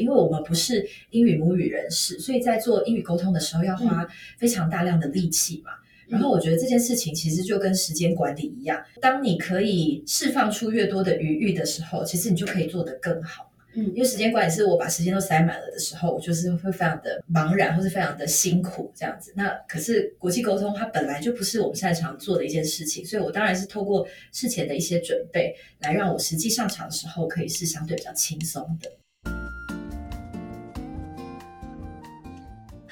因为我们不是英语母语人士，所以在做英语沟通的时候要花非常大量的力气嘛。然后我觉得这件事情其实就跟时间管理一样，当你可以释放出越多的余裕的时候，其实你就可以做得更好。嗯，因为时间管理是我把时间都塞满了的时候，我就是会非常的茫然，或是非常的辛苦这样子。那可是国际沟通它本来就不是我们擅长做的一件事情，所以我当然是透过事前的一些准备，来让我实际上场的时候可以是相对比较轻松的。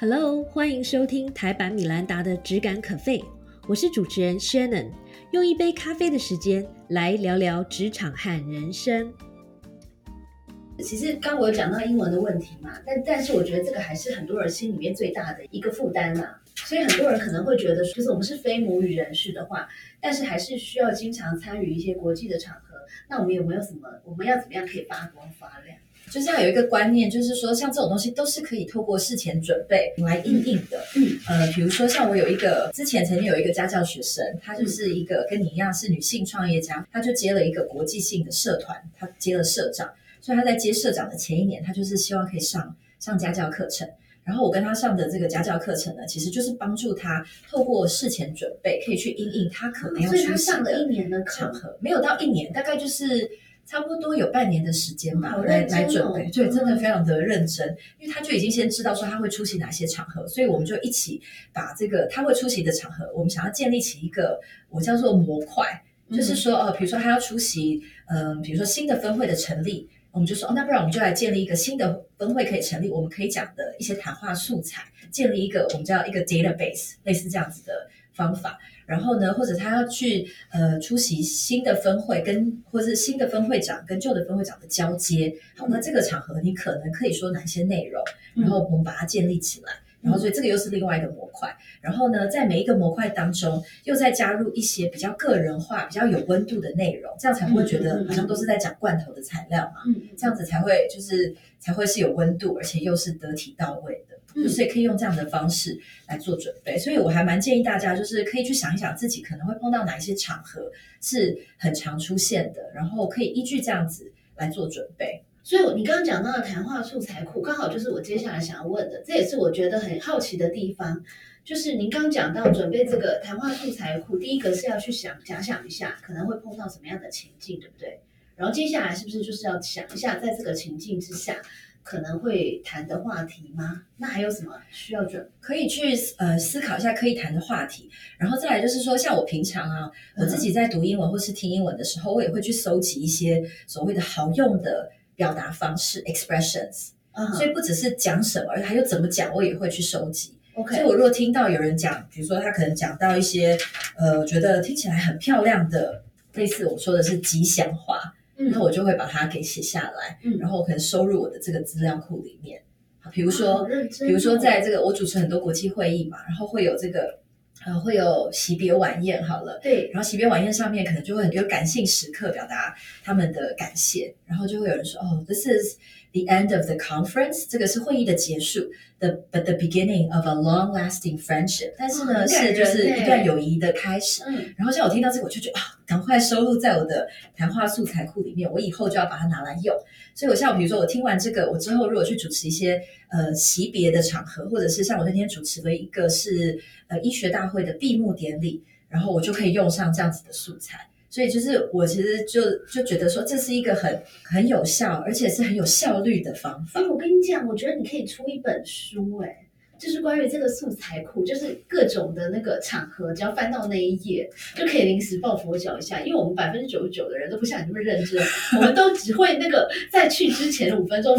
Hello，欢迎收听台版米兰达的《只感可废》，我是主持人 Shannon，用一杯咖啡的时间来聊聊职场和人生。其实刚我有讲到英文的问题嘛，但但是我觉得这个还是很多人心里面最大的一个负担啦。所以很多人可能会觉得，就是我们是非母语人士的话，但是还是需要经常参与一些国际的场合。那我们有没有什么，我们要怎么样可以发光发亮？就是要有一个观念，就是说像这种东西都是可以透过事前准备来应应的。嗯，呃，比如说像我有一个之前曾经有一个家教学生，她就是一个跟你一样是女性创业家，她就接了一个国际性的社团，她接了社长。所以她在接社长的前一年，她就是希望可以上上家教课程。然后我跟他上的这个家教课程呢，其实就是帮助他透过事前准备，可以去应应他可能要去上的一年的场合，没有到一年，大概就是差不多有半年的时间吧，来来准备。对，真的非常的认真，因为他就已经先知道说他会出席哪些场合，所以我们就一起把这个他会出席的场合，我们想要建立起一个我叫做模块，就是说呃，比如说他要出席，嗯，比如说新的分会的成立。我们就说哦，那不然我们就来建立一个新的分会可以成立，我们可以讲的一些谈话素材，建立一个我们叫一个 database，类似这样子的方法。然后呢，或者他要去呃出席新的分会，跟或者是新的分会长跟旧的分会长的交接。好，那这个场合你可能可以说哪些内容？然后我们把它建立起来。然后，所以这个又是另外一个模块。然后呢，在每一个模块当中，又再加入一些比较个人化、比较有温度的内容，这样才会觉得好像都是在讲罐头的材料嘛。嗯，这样子才会就是才会是有温度，而且又是得体到位的。嗯，所以可以用这样的方式来做准备。所以我还蛮建议大家，就是可以去想一想自己可能会碰到哪一些场合是很常出现的，然后可以依据这样子来做准备。所以，你刚刚讲到的谈话素材库，刚好就是我接下来想要问的，这也是我觉得很好奇的地方。就是您刚讲到准备这个谈话素材库，第一个是要去想假想一下可能会碰到什么样的情境，对不对？然后接下来是不是就是要想一下，在这个情境之下可能会谈的话题吗？那还有什么需要准？可以去呃思考一下可以谈的话题。然后再来就是说，像我平常啊，我自己在读英文或是听英文的时候，我也会去搜集一些所谓的好用的。表达方式 expressions，所以不只是讲什么，还有怎么讲，我也会去收集。OK，所以我如果听到有人讲，比如说他可能讲到一些呃，觉得听起来很漂亮的，类似我说的是吉祥话，那我就会把它给写下来，然后可能收入我的这个资料库里面。好，比如说，比如说在这个我主持很多国际会议嘛，然后会有这个。呃，会有惜别晚宴，好了，对，然后惜别晚宴上面可能就会很多感性时刻，表达他们的感谢，然后就会有人说，哦，this is the end of the conference，这个是会议的结束，the but the beginning of a long-lasting friendship，但是呢，是就是一段友谊的开始。嗯，然后像我听到这个，我就觉得啊，赶快收录在我的谈话素材库里面，我以后就要把它拿来用。所以，我像比如说，我听完这个，我之后如果去主持一些呃级别的场合，或者是像我那天主持的一个是。呃，医学大会的闭幕典礼，然后我就可以用上这样子的素材，所以就是我其实就就觉得说，这是一个很很有效，而且是很有效率的方法。我跟你讲，我觉得你可以出一本书，哎，就是关于这个素材库，就是各种的那个场合，只要翻到那一页，就可以临时抱佛脚一下。因为我们百分之九十九的人都不像你那么认真，我们都只会那个在去之前五分钟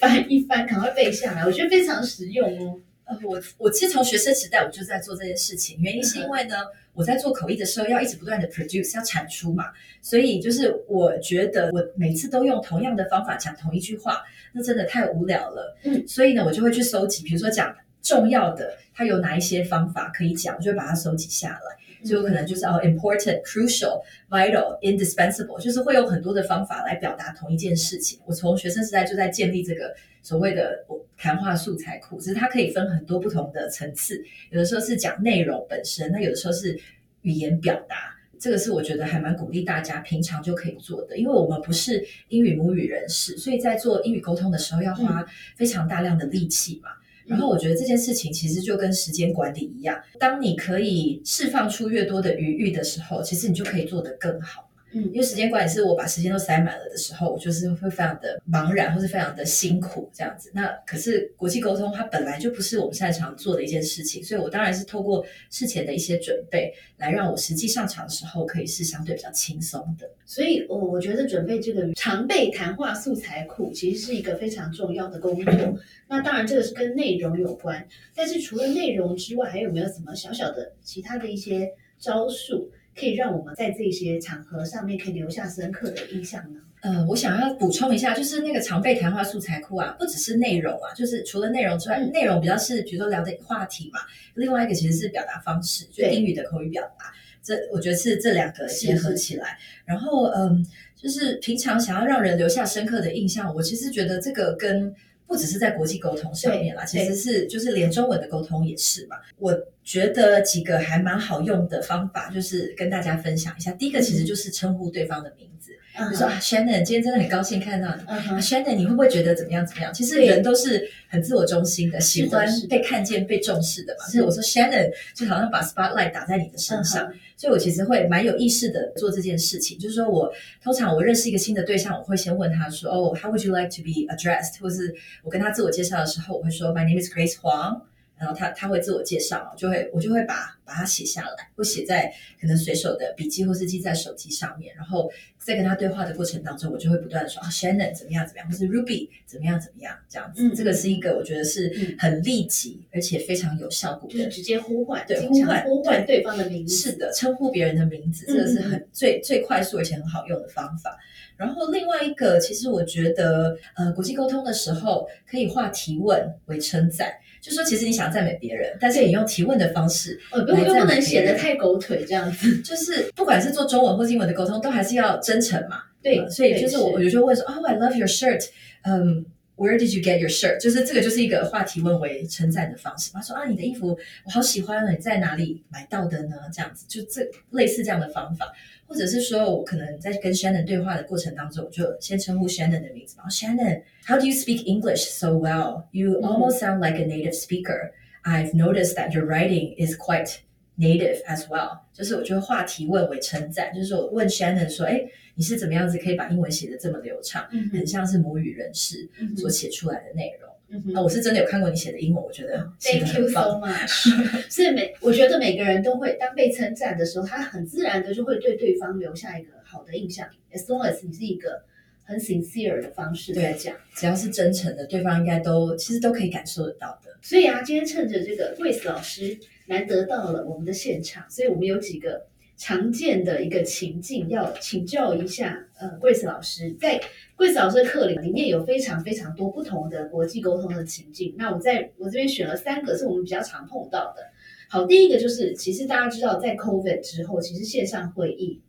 翻一翻，赶快背下来，我觉得非常实用哦。呃我我其实从学生时代我就在做这件事情，原因是因为呢，我在做口译的时候要一直不断的 produce 要产出嘛，所以就是我觉得我每次都用同样的方法讲同一句话，那真的太无聊了。嗯，所以呢，我就会去搜集，比如说讲重要的，它有哪一些方法可以讲，我就把它收集下来。就有可能就是哦，important、crucial、vital、indispensable，就是会有很多的方法来表达同一件事情。我从学生时代就在建立这个所谓的谈话素材库，只是它可以分很多不同的层次。有的时候是讲内容本身，那有的时候是语言表达。这个是我觉得还蛮鼓励大家平常就可以做的，因为我们不是英语母语人士，所以在做英语沟通的时候要花非常大量的力气嘛。然后我觉得这件事情其实就跟时间管理一样，当你可以释放出越多的余裕的时候，其实你就可以做得更好。嗯因为时间管理是我把时间都塞满了的时候，我就是会非常的茫然，或是非常的辛苦这样子。那可是国际沟通它本来就不是我们擅长做的一件事情，所以我当然是透过事前的一些准备，来让我实际上场的时候可以是相对比较轻松的。所以，我我觉得准备这个常备谈话素材库其实是一个非常重要的工作。那当然，这个是跟内容有关，但是除了内容之外，还有没有什么小小的其他的一些招数，可以让我们在这些场合上面可以留下深刻的印象呢？呃，我想要补充一下，就是那个常备谈话素材库啊，不只是内容啊，就是除了内容之外，嗯内容比较是比如说聊的话题嘛，另外一个其实是表达方式，就英语的口语表达，这我觉得是这两个结合起来。然后嗯，就是平常想要让人留下深刻的印象，我其实觉得这个跟不只是在国际沟通上面啦，其实是就是连中文的沟通也是嘛。我觉得几个还蛮好用的方法，就是跟大家分享一下。第一个其实就是称呼对方的名字。嗯比如说啊，Shannon，今天真的很高兴看到你。，Shannon，你会不会觉得怎么样怎么样？其实人都是很自我中心的，喜欢被看见、被重视的嘛。所以我说 Shannon 就好像把 spotlight 打在你的身上，嗯所以我其实会蛮有意识的做这件事情。就是说我通常我认识一个新的对象，我会先问他说：“哦，How would you like to be addressed？” 或是我跟他自我介绍的时候，我会说：“My name is Grace Huang。”然后他他会自我介绍，就会我就会把把它写下来，会写在可能随手的笔记或是记在手机上面，然后在跟他对话的过程当中，我就会不断的说啊，Shannon 怎么样怎么样，或是 Ruby 怎么样怎么样，这样子，嗯这个是一个我觉得是嗯很立即而且非常有效果的就是直接呼唤，对呼唤呼唤对方的名字。是的，称呼别人的名字，这个是很、最最快速而且很好用的方法。然后另外一个，其实我觉得，呃，国际沟通的时候可以化提问为称赞，就说其实你想赞美别人，但是你用提问的方式，哦，不又不能显得太狗腿这样子。就是不管是做中文或是英文的沟通，都还是要真诚嘛。对呃，所以对就是我我有时候问说，哦，I love your shirt，嗯。Where did you get your shirt？就是这个，就是一个化提问为称赞的方式。他说啊，你的衣服我好喜欢哦，你在哪里买到的呢？这样子，就这类似这样的方法，或者是说我可能在跟 Shannon 对话的过程当中，我就先称呼 Shannon 的名字，然后 Shannon，How do you speak English so well? You 嗯 almost sound like a native speaker. I've noticed that your writing is quite native as well，就是我就会化提问为称赞，就是我问 Shannon 说，哎，你是怎么样子可以把英文写的这么流畅，嗯很像是母语人士嗯所写出来的内容。嗯哼啊，我是真的有看过你写的英文，我觉得 Thank you so 棒。much。所以每我觉得每个人都会当被称赞的时候，他很自然的就会对对方留下一个好的印象。As long as 你是一个很 sincere 的方式在讲。只要是真诚的，对方应该都其实都可以感受得到的。所以啊，今天趁着这个 Grace 老师难得到了我们的现场，所以我们有几个常见的一个情境要请教一下呃 Grace 老师。在 Grace 老师的课里里面有非常非常多不同的国际沟通的情境，那我在我这边选了三个是我们比较常碰到的。好，第一个就是其实大家知道，在 COVID 之后，其实线上会议。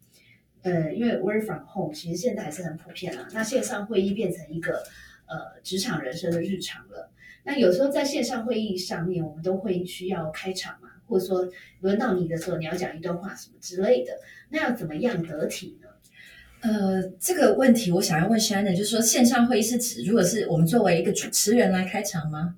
呃，因为 work from home 其实现在还是很普遍啦。那线上会议变成一个呃职场人生的日常了。那有时候在线上会议上面，我们都会需要开场，或者说轮到你的时候，你要讲一段话什么之类的。那要怎么样得体呢？呃，这个问题我想要问 Shannon，就是说线上会议是指，如果是我们作为一个主持人来开场吗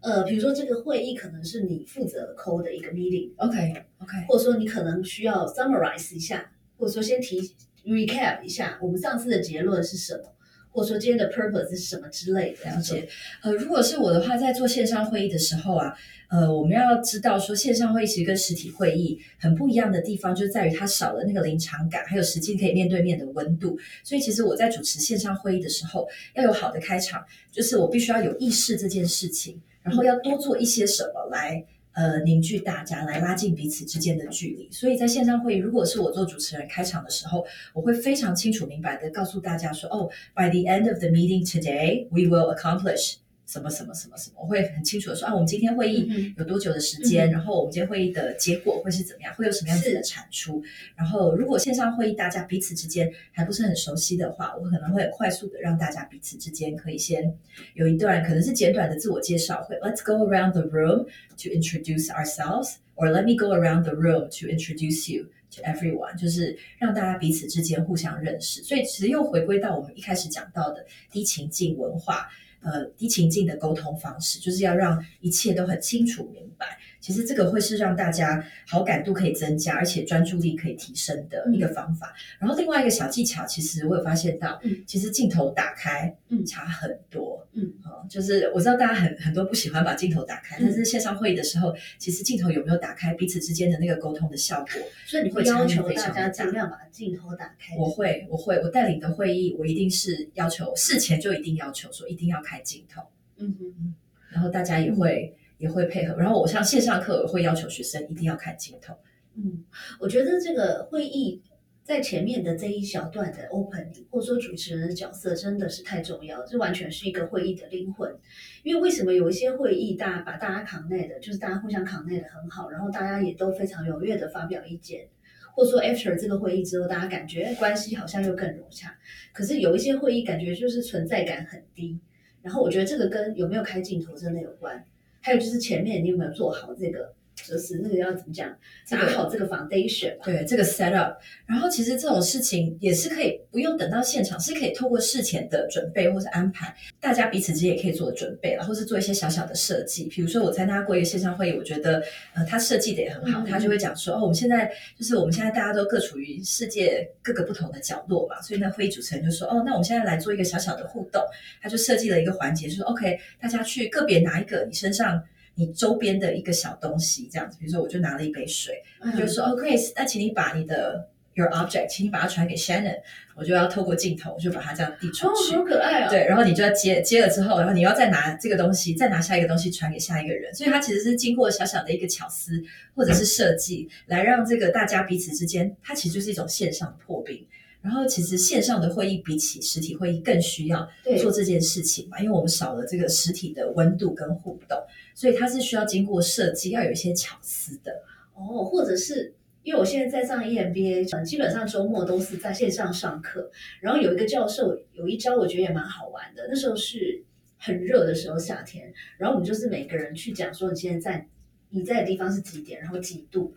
呃，比如说这个会议可能是你负责 call 的一个 meeting，？OK OK，或者说你可能需要 summarize 一下，或者说先提 recap 一下我们上次的结论是什么，或者说今天的 purpose 是什么之类的。了解。呃，如果是我的话，在做线上会议的时候啊，呃，我们要知道说线上会议其实跟实体会议很不一样的地方，就在于它少了那个临场感，还有实际可以面对面的温度。所以其实我在主持线上会议的时候，要有好的开场，就是我必须要有意识这件事情，然后要多做一些什么来。呃，凝聚大家来拉近彼此之间的距离，所以在线上会议，如果是我做主持人开场的时候，我会非常清楚明白的告诉大家说，哦，by the end of the meeting today, we will accomplish 什么什么什么什么，我会很清楚的说啊，我们今天会议嗯有多久的时间，嗯然后我们今天会议的结果会是怎么样，会有什么样子的产出。然后如果线上会议大家彼此之间还不是很熟悉的话，我可能会很快速的让大家彼此之间可以先有一段可能是简短的自我介绍，会 Let's go around the room to introduce ourselves, or let me go around the room to introduce you to everyone，就是让大家彼此之间互相认识。所以其实又回归到我们一开始讲到的低情境文化，呃，低情境的沟通方式，就是要让一切都很清楚明白。其实这个会是让大家好感度可以增加，而且专注力可以提升的一个方法。然后另外一个小技巧，其实我有发现到，其实镜头打开，嗯，差很多，嗯，哦，就是我知道大家很很多不喜欢把镜头打开，但是线上会议的时候，其实镜头有没有打开，彼此之间的那个沟通的效果，所以你会要求大家尽量把镜头打开。我会，我会，我带领的会议，我一定是要求事前就一定要求说一定要开镜头，嗯哼，然后大家也会。也会配合，然后我像线上课会要求学生一定要看镜头。嗯，我觉得这个会议在前面的这一小段的 opening，或者说主持人的角色真的是太重要，这完全是一个会议的灵魂。因为为什么有一些会议大家把大家扛内的，就是大家互相扛内的很好，然后大家也都非常踊跃的发表意见，或者说 after 这个会议之后，大家感觉关系好像又更融洽。可是有一些会议感觉就是存在感很低，然后我觉得这个跟有没有开镜头真的有关。还有就是前面你有没有做好这个？就是那个要怎么讲，打好这个 foundation，对这个 set up。然后其实这种事情也是可以不用等到现场，是可以透过事前的准备或是安排，大家彼此之间也可以做准备了，或是做一些小小的设计。比如说我参加过一个线上会议，我觉得呃他设计的也很好，他就会讲说哦，我们现在就是我们现在大家都各处于世界各个不同的角落嘛，所以那会议主持人就说哦，那我们现在来做一个小小的互动，他就设计了一个环节，就是 OK，大家去个别拿一个你身上。你周边的一个小东西，这样子，比如说我就拿了一杯水，就说哦，Grace，那请你把你的 your object，请你把它传给 Shannon，我就要透过镜头就把它这样递出去，好可爱啊！对，然后你就要接接了之后，然后你要再拿这个东西，再拿下一个东西传给下一个人，所以它其实是经过小小的一个巧思或者是设计，来让这个大家彼此之间，它其实就是一种线上破冰。然后其实线上的会议比起实体会议更需要做这件事情嘛，因为我们少了这个实体的温度跟互动，所以它是需要经过设计，要有一些巧思的哦。或者是因为我现在在上 EMBA，基本上周末都是在线上上课，然后有一个教授有一招，我觉得也蛮好玩的。那时候是很热的时候，夏天，然后我们就是每个人去讲说你现在在你在的地方是几点，然后几度。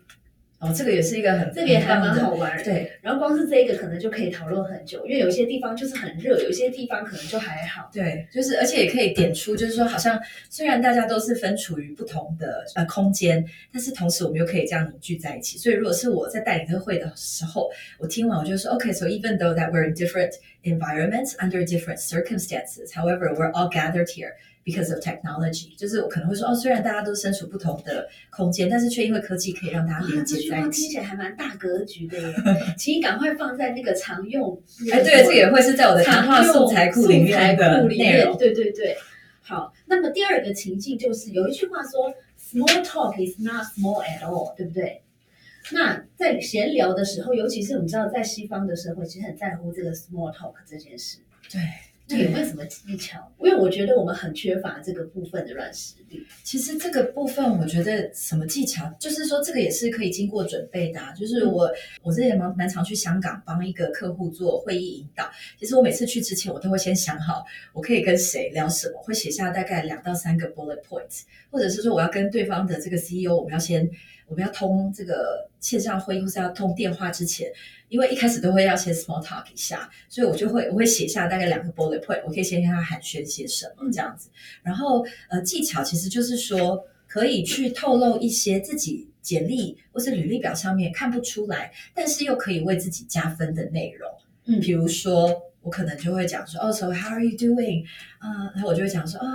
哦，这个也是一个很，这个也还蛮好玩。对，然后光是这个可能就可以讨论很久，因为有些地方就是很热，有些地方可能就还好。对，就是而且也可以点出，就是说好像虽然大家都是分处于不同的呃空间，但是同时我们又可以这样凝聚在一起。所以如果是我在带领这个会的时候，我听完我就说，OK，so even though that we're in different environments under different circumstances, however, we're all gathered here. Because of technology，就是我可能会说哦，虽然大家都身处不同的空间，但是却因为科技可以让大家连接在一起。听起来还蛮大格局的耶，请你赶快放在那个常用。哎，对，这也会是在我的谈话素材库里面的内容。对对对，好。那么第二个情境就是有一句话说，small talk is not small at all，对不对？那在闲聊的时候，尤其是我们知道在西方的社会，其实很在乎这个 small talk 这件事。对。有没有什么技巧？因为我觉得我们很缺乏这个部分的软实力。其实这个部分，我觉得什么技巧，就是说这个也是可以经过准备的。就是我，我之前蛮蛮常去香港帮一个客户做会议引导。其实我每次去之前，我都会先想好我可以跟谁聊什么，会写下大概两到三个 bullet points，或者是说我要跟对方的这个 CEO，我们要先。我们要通这个线上会议或是要通电话之前，因为一开始都会要先 small talk 一下，所以我就会我会写下大概两个 bullet point，我可以先跟他寒暄些什么这样子。然后呃技巧其实就是说可以去透露一些自己简历或是履历表上面看不出来，但是又可以为自己加分的内容。嗯，比如说我可能就会讲说，哦，so how are you doing？啊，然后我就会讲说，啊，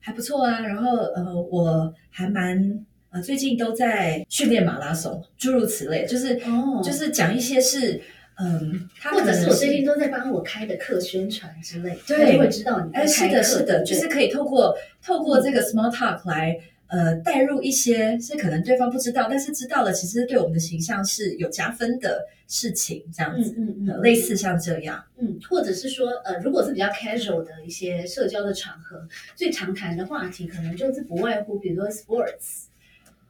还不错啊。然后呃，我还蛮。啊，最近都在训练马拉松，诸如此类，就是哦，就是讲一些是，嗯，他或者是我最近都在帮我开的课宣传之类，对，会知道你哎，是的，是的，就是可以透过透过这个 small talk 来呃带入一些是可能对方不知道，但是知道了，其实对我们的形象是有加分的事情，这样子，嗯嗯，类似像这样，嗯，或者是说，呃，如果是比较 casual 的一些社交的场合，最常谈的话题可能就是不外乎，比如说 sports。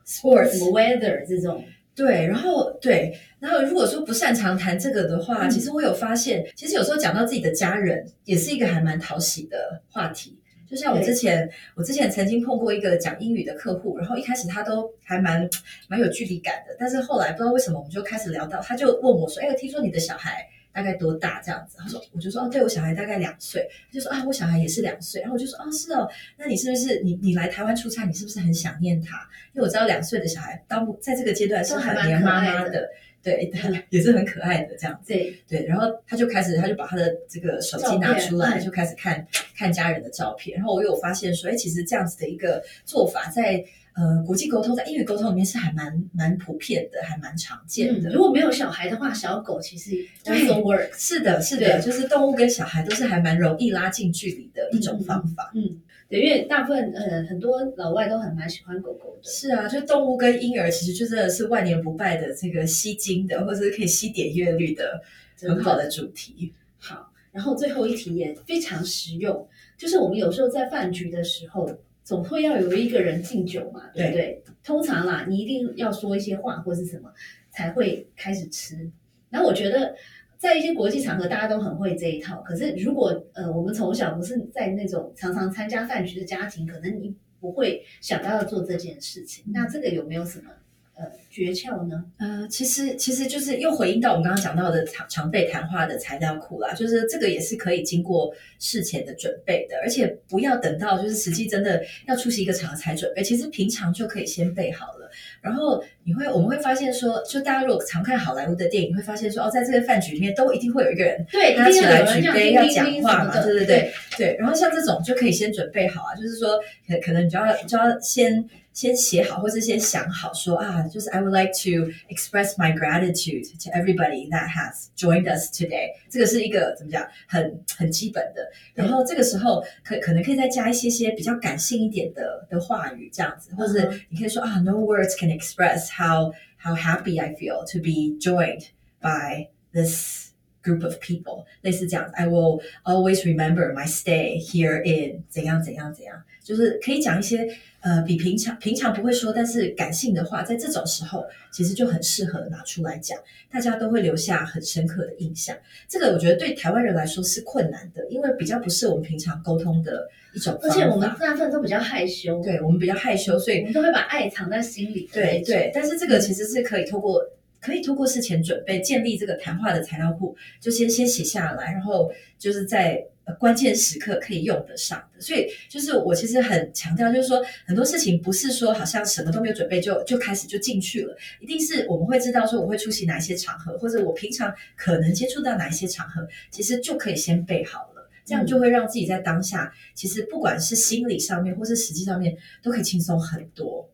Sports weather 这种。对，然后对，然后如果说不擅长谈这个的话，其实我有发现，其实有时候讲到自己的家人，也是一个还蛮讨喜的话题。就像我之前，我之前曾经碰过一个讲英语的客户，然后一开始他都还蛮蛮有距离感的，但是后来不知道为什么，我们就开始聊到，他就问我说：“哎，听说你的小孩大概多大？”这样子，他说，我就说：“哦，对我小孩大概两岁。”他就说：“啊，我小孩也是两岁。”然后我就说：“哦，是哦，那你是不是你你来台湾出差，你是不是很想念他？因为我知道两岁的小孩当在这个阶段是很黏妈妈的。”对，也是很可爱的这样子。对对，然后他就开始，他就把他的这个手机拿出来，就开始看看家人的照片。然后我有发现说，哎，其实这样子的一个做法，在呃国际沟通，在英语沟通里面是还蛮蛮普遍的，还蛮常见的。如果没有小孩的话，小狗其实 also work。是的，是的，就是动物跟小孩都是还蛮容易拉近距离的一种方法。嗯。对，因为大部分呃很多老外都很蛮喜欢狗狗的。是啊，就动物跟婴儿其实就真的是万年不败的这个吸睛的，或者是可以吸点阅率的很好的主题。好，然后最后一题也非常实用，就是我们有时候在饭局的时候，总会要有一个人敬酒嘛，对不对？通常啦，你一定要说一些话或是什么才会开始吃。然后我觉得。在一些国际场合，大家都很会这一套。可是，如果呃，我们从小不是在那种常常参加饭局的家庭，可能你不会想到要做这件事情。那这个有没有什么？呃，诀窍呢？呃，其实其实就是又回应到我们刚刚讲到的常常备谈话的材料库啦，就是这个也是可以经过事前的准备的，而且不要等到就是实际真的要出席一个场合才准备，其实平常就可以先备好了。然后你会我们会发现说，就大家如果常看好莱坞的电影，会发现说哦，在这个饭局里面都一定会有一个人对他起来举杯要讲话嘛，对对对对。然后像这种就可以先准备好啊，就是说可可能你就要就要先。先写好，或是先想好，说啊，就是 I would like to express my gratitude to everybody that has joined us today。这个是一个怎么讲，很很基本的。然后这个时候可可能可以再加一些些比较感性一点的的话语，这样子，或者你可以说啊，No words can express how how happy I feel to be joined by this group of people。类似这样，I will always remember my stay here in 怎样怎样怎样，就是可以讲一些。呃，比平常平常不会说，但是感性的话，在这种时候其实就很适合拿出来讲，大家都会留下很深刻的印象。这个我觉得对台湾人来说是困难的，因为比较不是我们平常沟通的一种而且我们大部分都比较害羞，对我们比较害羞，所以我们都会把爱藏在心里。对对，但是这个其实是可以透过可以透过事前准备建立这个谈话的材料库，就先先写下来，然后就是在。关键时刻可以用得上的，所以就是我其实很强调，就是说很多事情不是说好像什么都没有准备就就开始就进去了，一定是我们会知道说我会出席哪一些场合，或者我平常可能接触到哪一些场合，其实就可以先备好了，这样就会让自己在当下，其实不管是心理上面或是实际上面都可以轻松很多。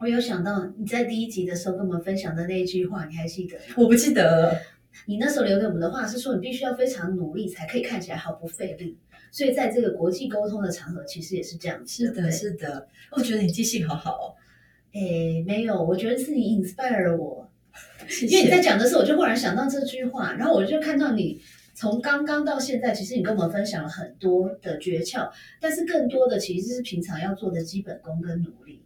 我有想到你在第一集的时候跟我们分享的那一句话，你还记得？我不记得了。你那时候留给我们的话是说，你必须要非常努力才可以看起来毫不费力。所以在这个国际沟通的场合，其实也是这样子。是的，是的。我觉得你记性好好哦。诶，没有，我觉得是你 inspire 了我。因为你在讲的时候，我就忽然想到这句话，然后我就看到你从刚刚到现在，其实你跟我们分享了很多的诀窍，但是更多的其实是平常要做的基本功跟努力。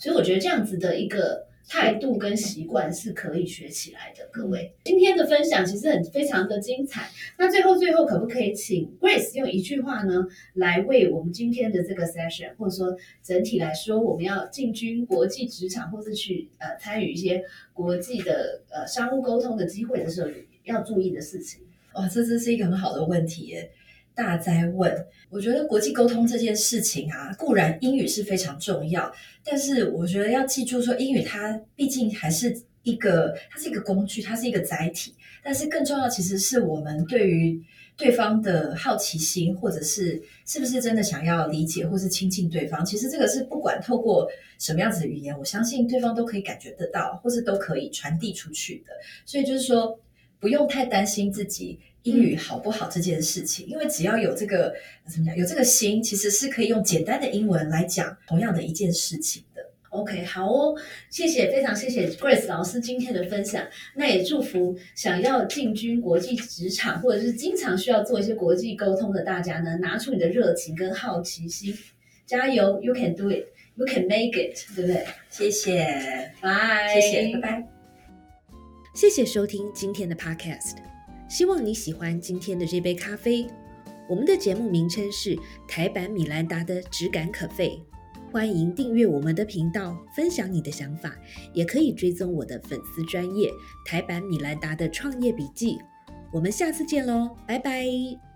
所以我觉得这样子的一个。态度跟习惯是可以学起来的，各位。今天的分享其实很非常的精彩。那最后最后，可不可以请 Grace 用一句话呢，来为我们今天的这个 session，或者说整体来说，我们要进军国际职场，或是去呃参与一些国际的呃商务沟通的机会的时候，要注意的事情？哇，这真是一个很好的问题耶。大在问，我觉得国际沟通这件事情啊，固然英语是非常重要，但是我觉得要记住说，英语它毕竟还是一个，它是一个工具，它是一个载体。但是更重要，其实是我们对于对方的好奇心，或者是是不是真的想要理解或是亲近对方。其实这个是不管透过什么样子的语言，我相信对方都可以感觉得到，或是都可以传递出去的。所以就是说，不用太担心自己。英语好不好这件事情，因为只要有这个怎么讲，有这个心，其实是可以用简单的英文来讲同样的一件事情的。OK，好哦，谢谢，非常谢谢 Grace 老师今天的分享。那也祝福想要进军国际职场，或者是经常需要做一些国际沟通的大家呢，拿出你的热情跟好奇心，加油！You can do it，You can make it，对不对？谢谢，拜，谢谢，拜拜。谢谢收听今天的 Podcast。希望你喜欢今天的这杯咖啡。我们的节目名称是台版米兰达的质感可废。欢迎订阅我们的频道，分享你的想法，也可以追踪我的粉丝专业台版米兰达的创业笔记。我们下次见喽，拜拜。